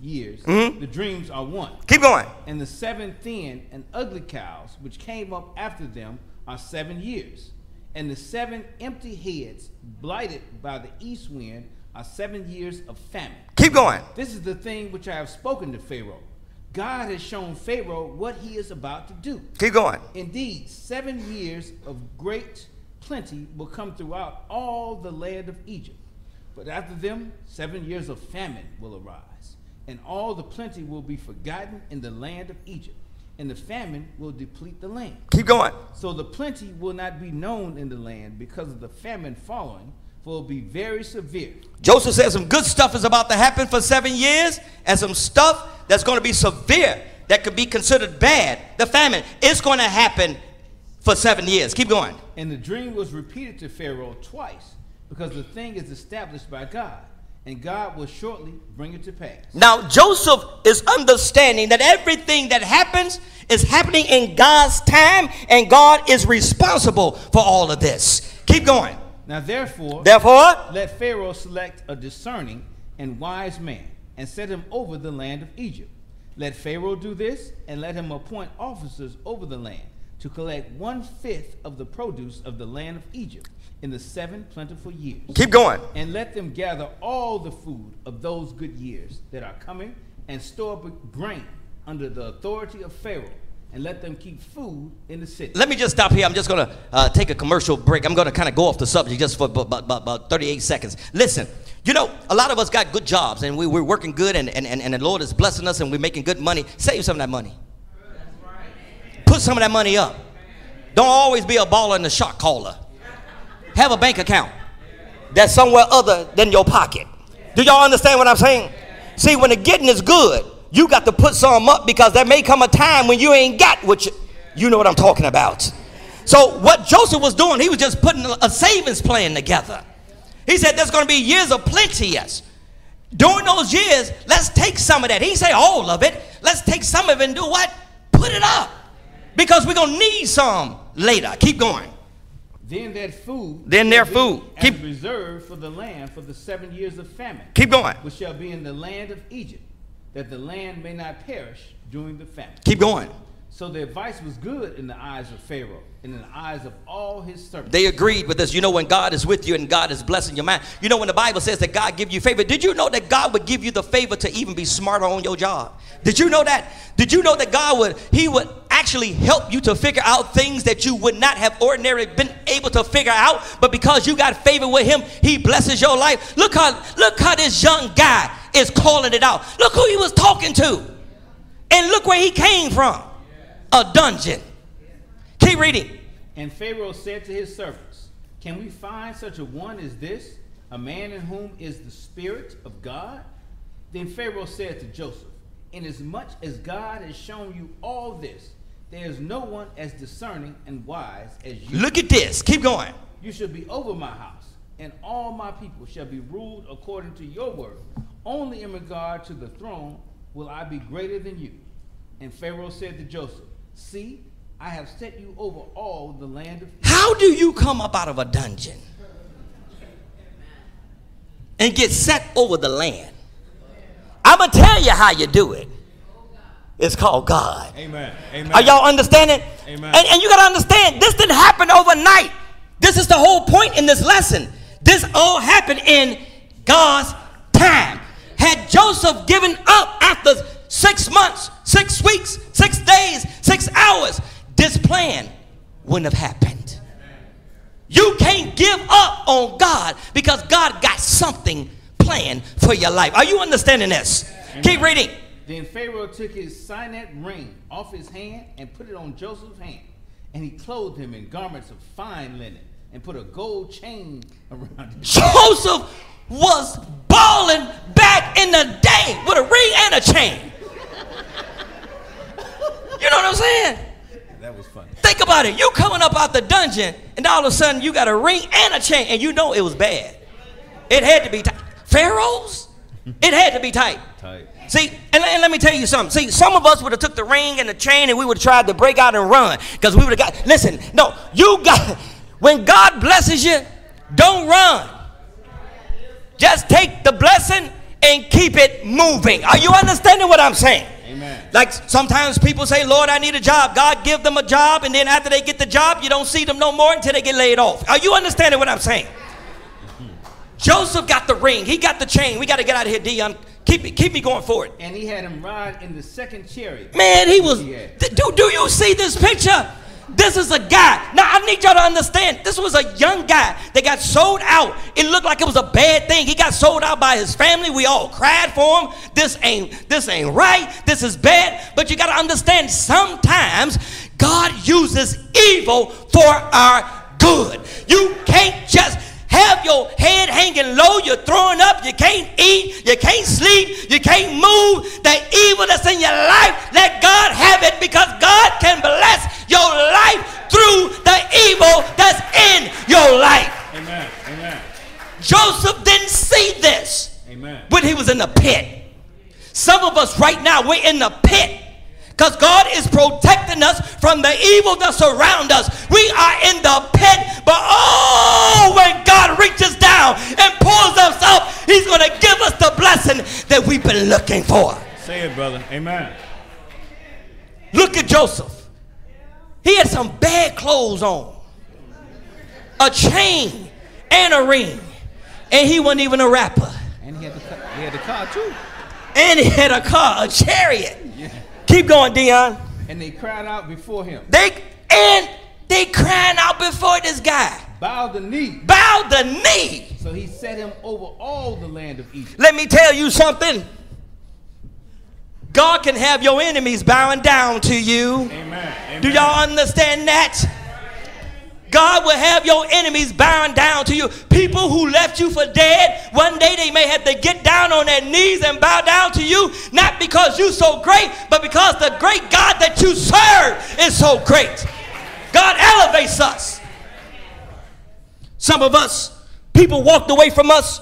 years. Mhm. The dreams are one. Keep going. And the seven thin and ugly cows which came up after them are seven years. And the seven empty heads, blighted by the east wind, are seven years of famine. Keep going. This is the thing which I have spoken to Pharaoh. God has shown Pharaoh what he is about to do. Keep going. Indeed, seven years of great plenty will come throughout all the land of Egypt. But after them, seven years of famine will arise, and all the plenty will be forgotten in the land of Egypt, and the famine will deplete the land. Keep going. So the plenty will not be known in the land because of the famine following, for it will be very severe. Joseph said some good stuff is about to happen for seven years, and some stuff that's going to be severe that could be considered bad. The famine is going to happen for seven years. Keep going. And the dream was repeated to Pharaoh twice, because the thing is established by God, and God will shortly bring it to pass. Now, Joseph is understanding that everything that happens is happening in God's time, and God is responsible for all of this. Keep going. Now therefore, Therefore, let Pharaoh select a discerning and wise man, and set him over the land of Egypt. Let Pharaoh do this, and let him appoint officers over the land to collect one fifth of the produce of the land of Egypt in the seven plentiful years. keep going. And let them gather all the food of those good years that are coming, and store up grain under the authority of Pharaoh, and let them keep food in the city. Let me just stop here. I'm just going to uh, take a commercial break. I'm going to kind of go off the subject just for about, about, about 38 seconds. Listen, you know, a lot of us got good jobs and we, we're working good and, and, and, and the Lord is blessing us and we're making good money. Save some of that money. Put some of that money up. Don't always be a baller and a shot caller. Have a bank account that's somewhere other than your pocket. Do y'all understand what I'm saying? See, when the getting is good, you got to put some up because there may come a time when you ain't got what you, you know what I'm talking about. So, what Joseph was doing, he was just putting a- savings plan together. He said there's going to be years of plenty, yes. During those years, let's take some of that. He say all of it. Let's take some of it and do what? Put it up. Because we're going to need some later. Keep going. Then that food, Then their food. Keep- reserved for the land for the seven years of famine, Keep going. which shall be in the land of Egypt, that the land may not perish during the famine. Keep going. So the advice was good in the eyes of Pharaoh and in the eyes of all his servants. They agreed with us. You know, when God is with you and God is blessing your mind. You know, when the Bible says that God give you favor, did you know that God would give you the favor to even be smarter on your job? Did you know that? Did you know that God would, He would actually help you to figure out things that you would not have ordinarily been able to figure out. But because you got favor with him, he blesses your life. Look how look how this young guy is calling it out. Look who he was talking to. And look where he came from. A dungeon. Keep reading. And Pharaoh said to his servants, Can we find such a one as this, a man in whom is the Spirit of God? Then Pharaoh said to Joseph, Inasmuch as God has shown you all this, there is no one as discerning and wise as you. Look at this. Keep going. You shall be over my house, and all my people shall be ruled according to your word. Only in regard to the throne will I be greater than you. And Pharaoh said to Joseph, See, I have set you over all the land of Egypt. How do you come up out of a dungeon and get set over the land? I'm going to tell you how you do it. It's called God. Amen. Amen. Are y'all understanding? Amen. And, and you got to understand, this didn't happen overnight. This is the whole point in this lesson. This all happened in God's time. Had Joseph given up after six months, six weeks, six days, six hours, this plan wouldn't have happened. You can't give up on God because God got something planned for your life. Are you understanding this? Keep reading. Then Pharaoh took his signet ring off his hand and put it on Joseph's hand. And he clothed him in garments of fine linen and put a gold chain around his Joseph was balling back in the day with a ring and a chain. You know what I'm saying? That was funny. Think about it. You coming up out the dungeon, and all of a sudden you got a ring and a chain, and you know it was bad. It had to be tight. Pharaoh's, it had to be tight. Tight. See, and, and let me tell you something. See, some of us would have took the ring and the chain, and we would have tried to break out and run because we would have got. Listen, no, you got. When God blesses you, don't run. Just take the blessing and keep it moving. Are you understanding what I'm saying? Amen. Like sometimes people say, Lord, I need a job. God give them a job, and then after they get the job, you don't see them no more until they get laid off. Are you understanding what I'm saying? Hmm. Joseph got the ring. He got the chain. We got to get out of here, Dion. Keep me, keep me going forward. And he had him ride in the second chariot. Man, he was. Yeah. Th- Do, do you see this picture? This is a guy. Now, I need y'all to understand. This was a young guy that got sold out. It looked like it was a bad thing. He got sold out by his family. We all cried for him. This ain't this ain't right. This is bad. But you got to understand. Sometimes God uses evil for our good. You can't just have your head hanging low, you're throwing up, you can't eat, you can't sleep, you can't move. The evil that's in your life, let God have it because God can bless your life through the evil that's in your life. Amen. Amen. Joseph didn't see this Amen. when he was in the pit. Some of us right now, we're in the pit because God is protecting us from the evil that around us. We are in the pit, but oh, when God reaches down and pulls us up, He's going to give us the blessing that we've been looking for. Say it, brother. Amen. Look at Joseph. He had some bad clothes on, a chain, and a ring, and he wasn't even a rapper. And he had the car, he had the car too. And he had a car, a chariot. Keep going, Dion. And they cried out before him. They and they crying out before this guy. Bow the knee. Bow the knee. So he set him over all the land of Egypt. Let me tell you something. God can have your enemies bowing down to you. Amen. Amen. Do y'all understand that? God will have your enemies bowing down to you. People who left you for dead, one day they may have to get down on their knees and bow down to you, not because you're so great, but because the great God that you serve is so great. God elevates us. Some of us, people walked away from us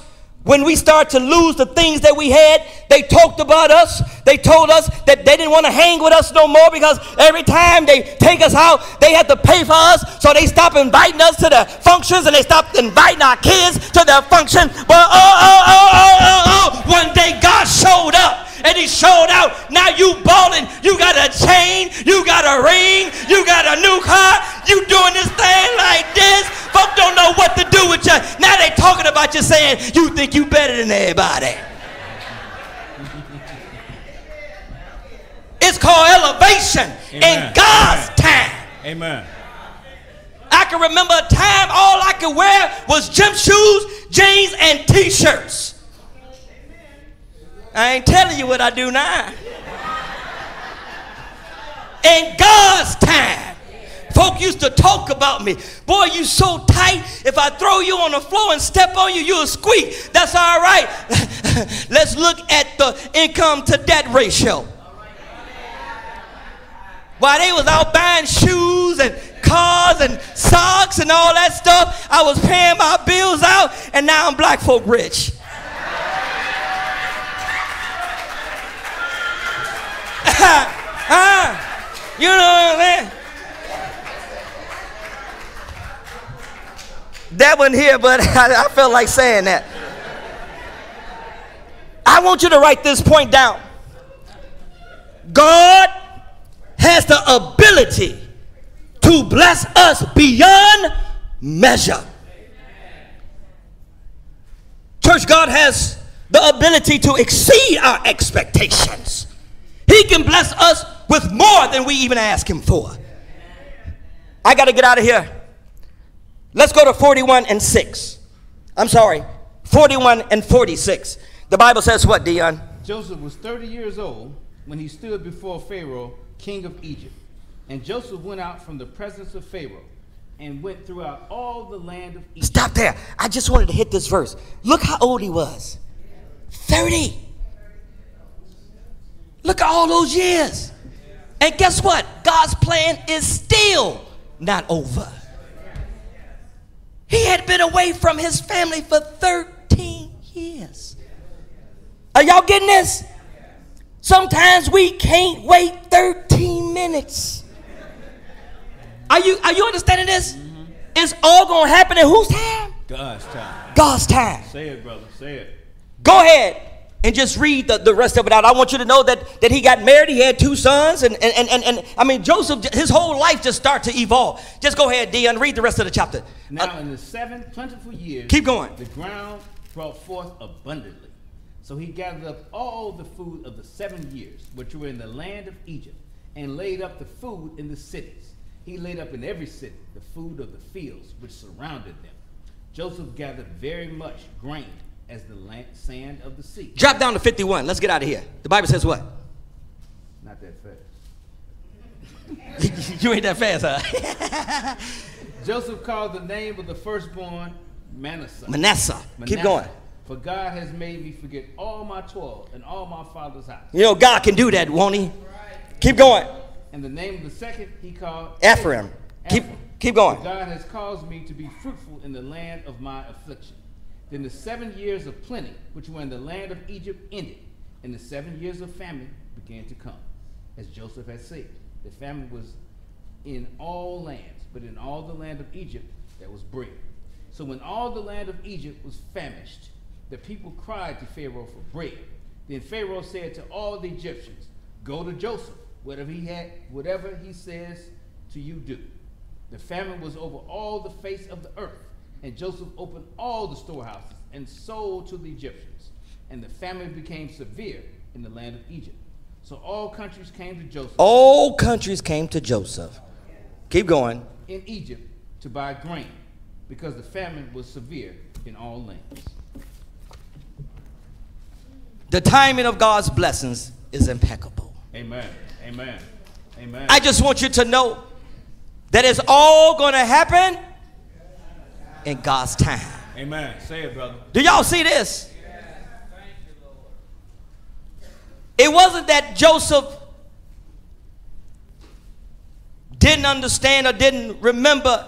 when we start to lose the things that we had. They talked about us. They told us that they didn't want to hang with us no more because every time they take us out, they had to pay for us. So they stopped inviting us to their functions and they stopped inviting our kids to their function. But oh, oh, oh, oh, oh, oh, one day God showed up and he showed out. Now you balling. You got a chain. You got a ring. You got a new car. You doing this thing like this. Folk don't know what to do with you. Now they talking about you saying you think you better than everybody. It's called elevation. blessing in God's time. Amen. I can remember a time all I could wear was gym shoes, jeans, and t-shirts. I ain't telling you what I do now. In God's time. Folk used to talk about me. Boy, you so tight. If I throw you on the floor and step on you, you'll squeak. That's all right. Let's look at the income to debt ratio. While they was out buying shoes and cars and socks and all that stuff, I was paying my bills out, and now I'm black folk rich. Ah, you know what I'm saying? That wasn't here, but I, I felt like saying that. I want you to write this point down. God has the ability to bless us beyond measure. Church, God has the ability to exceed our expectations. He can bless us with more than we even ask Him for. I got to get out of here. Let's go to 41 and 6. I'm sorry, 41 and 46. The Bible says what, Dion? Joseph was 30 years old when he stood before Pharaoh, king of Egypt. And Joseph went out from the presence of Pharaoh and went throughout all the land of Egypt. Stop there. I just wanted to hit this verse. Look how old he was 30. Look at all those years. And guess what? God's plan is still not over. He had been away from his family for 13 years. Are y'all getting this? Sometimes we can't wait 13 minutes. Are you are you understanding this? Mm-hmm. It's all gonna happen in whose time? God's time. God's time. Say it, brother. Say it. Go ahead and just read the, the rest of it out. I want you to know that, that he got married, he had two sons, and, and, and, and, I mean, Joseph, his whole life just started to evolve. Just go ahead, Dion, read the rest of the chapter. Now, uh, in the seventh plentiful year, keep going. The ground brought forth abundantly. So he gathered up all the food of the seven years, which were in the land of Egypt, and laid up the food in the cities. He laid up in every city the food of the fields which surrounded them. Joseph gathered very much grain as the sand of the sea. Drop down to 51. Let's get out of here. The Bible says what? Not that fast. you ain't that fast, huh? Joseph called the name of the firstborn Manasseh. Manasseh. Manasseh. Keep going. For God has made me forget all my toil and all my father's house. You know, God can do that, won't he? Right. Keep going. And the name of the second he called Ephraim. Ephraim. Keep, keep going. God has caused me to be fruitful in the land of my affliction. Then the seven years of plenty, which were in the land of Egypt, ended, and the seven years of famine began to come, as Joseph had said. The famine was in all lands, but in all the land of Egypt there was bread. So when all the land of Egypt was famished, the people cried to Pharaoh for bread. Then Pharaoh said to all the Egyptians, Go to Joseph, whatever he had, whatever he says to you do. The famine was over all the face of the earth and Joseph opened all the storehouses and sold to the Egyptians. And the famine became severe in the land of Egypt. So all countries came to Joseph. All countries came to Joseph. Keep going. In Egypt to buy grain because the famine was severe in all lands. The timing of God's blessings is impeccable. Amen. Amen. Amen. I just want you to know that it's all going to happen in God's time. Amen. Say it, brother. Do y'all see this? It wasn't that Joseph didn't understand or didn't remember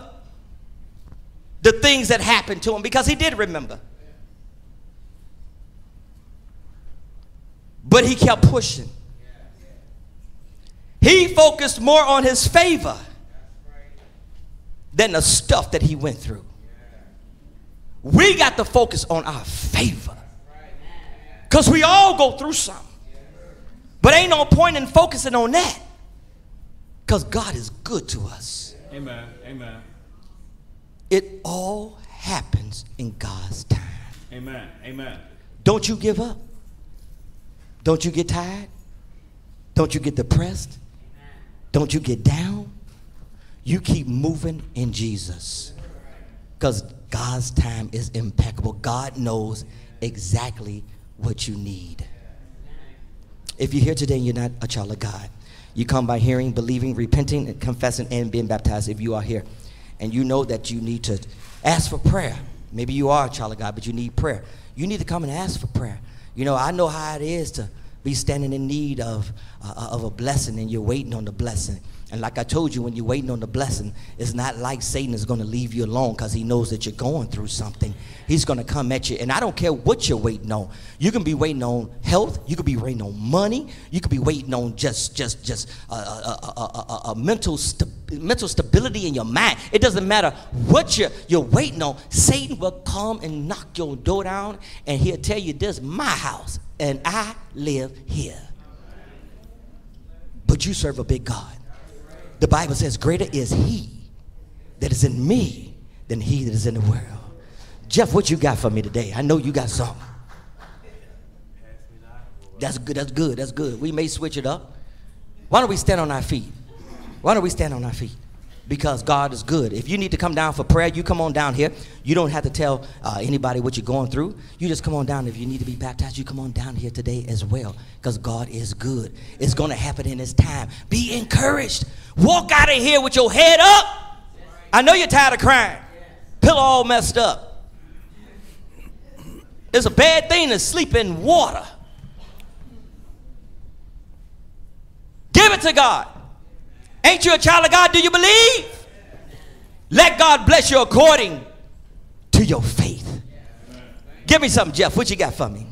the things that happened to him because he did remember. But he kept pushing. He focused more on his favor than the stuff that he went through. We got to focus on our favor. Because we all go through something. But ain't no point in focusing on that. Because God is good to us. Amen. Amen. It all happens in God's time. Amen. Amen. Don't you give up. Don't you get tired. Don't you get depressed. Don't you get down. You keep moving in Jesus. Because God's time is impeccable. God knows exactly what you need. If you're here today and you're not a child of God, you come by hearing, believing, repenting, and confessing, and being baptized. If you are here and you know that you need to ask for prayer, maybe you are a child of God, but you need prayer. You need to come and ask for prayer. You know, I know how it is to be standing in need of, uh, of a blessing and you're waiting on the blessing. And like I told you, when you're waiting on the blessing, it's not like Satan is going to leave you alone because he knows that you're going through something. He's going to come at you. And I don't care what you're waiting on. You can be waiting on health. You could be waiting on money. You could be waiting on just just just a, a, a, a mental mental stability in your mind. It doesn't matter what you're you're waiting on. Satan will come and knock your door down, and he'll tell you, "This is my house, and I live here." But you serve a big God. The Bible says, Greater is he that is in me than he that is in the world. Jeff, what you got for me today? I know you got something. That's good, that's good, that's good. We may switch it up. Why don't we stand on our feet? Why don't we stand on our feet? Because God is good. If you need to come down for prayer, you come on down here. You don't have to tell uh, anybody what you're going through. You just come on down. If you need to be baptized, you come on down here today as well. Because God is good. It's going to happen in His time. Be encouraged. Walk out of here with your head up. I know you're tired of crying. Pillow all messed up. It's a bad thing to sleep in water. Give it to God. Ain't you a child of God? Do you believe? Let God bless you according to your faith. Give me something, Jeff. What you got for me?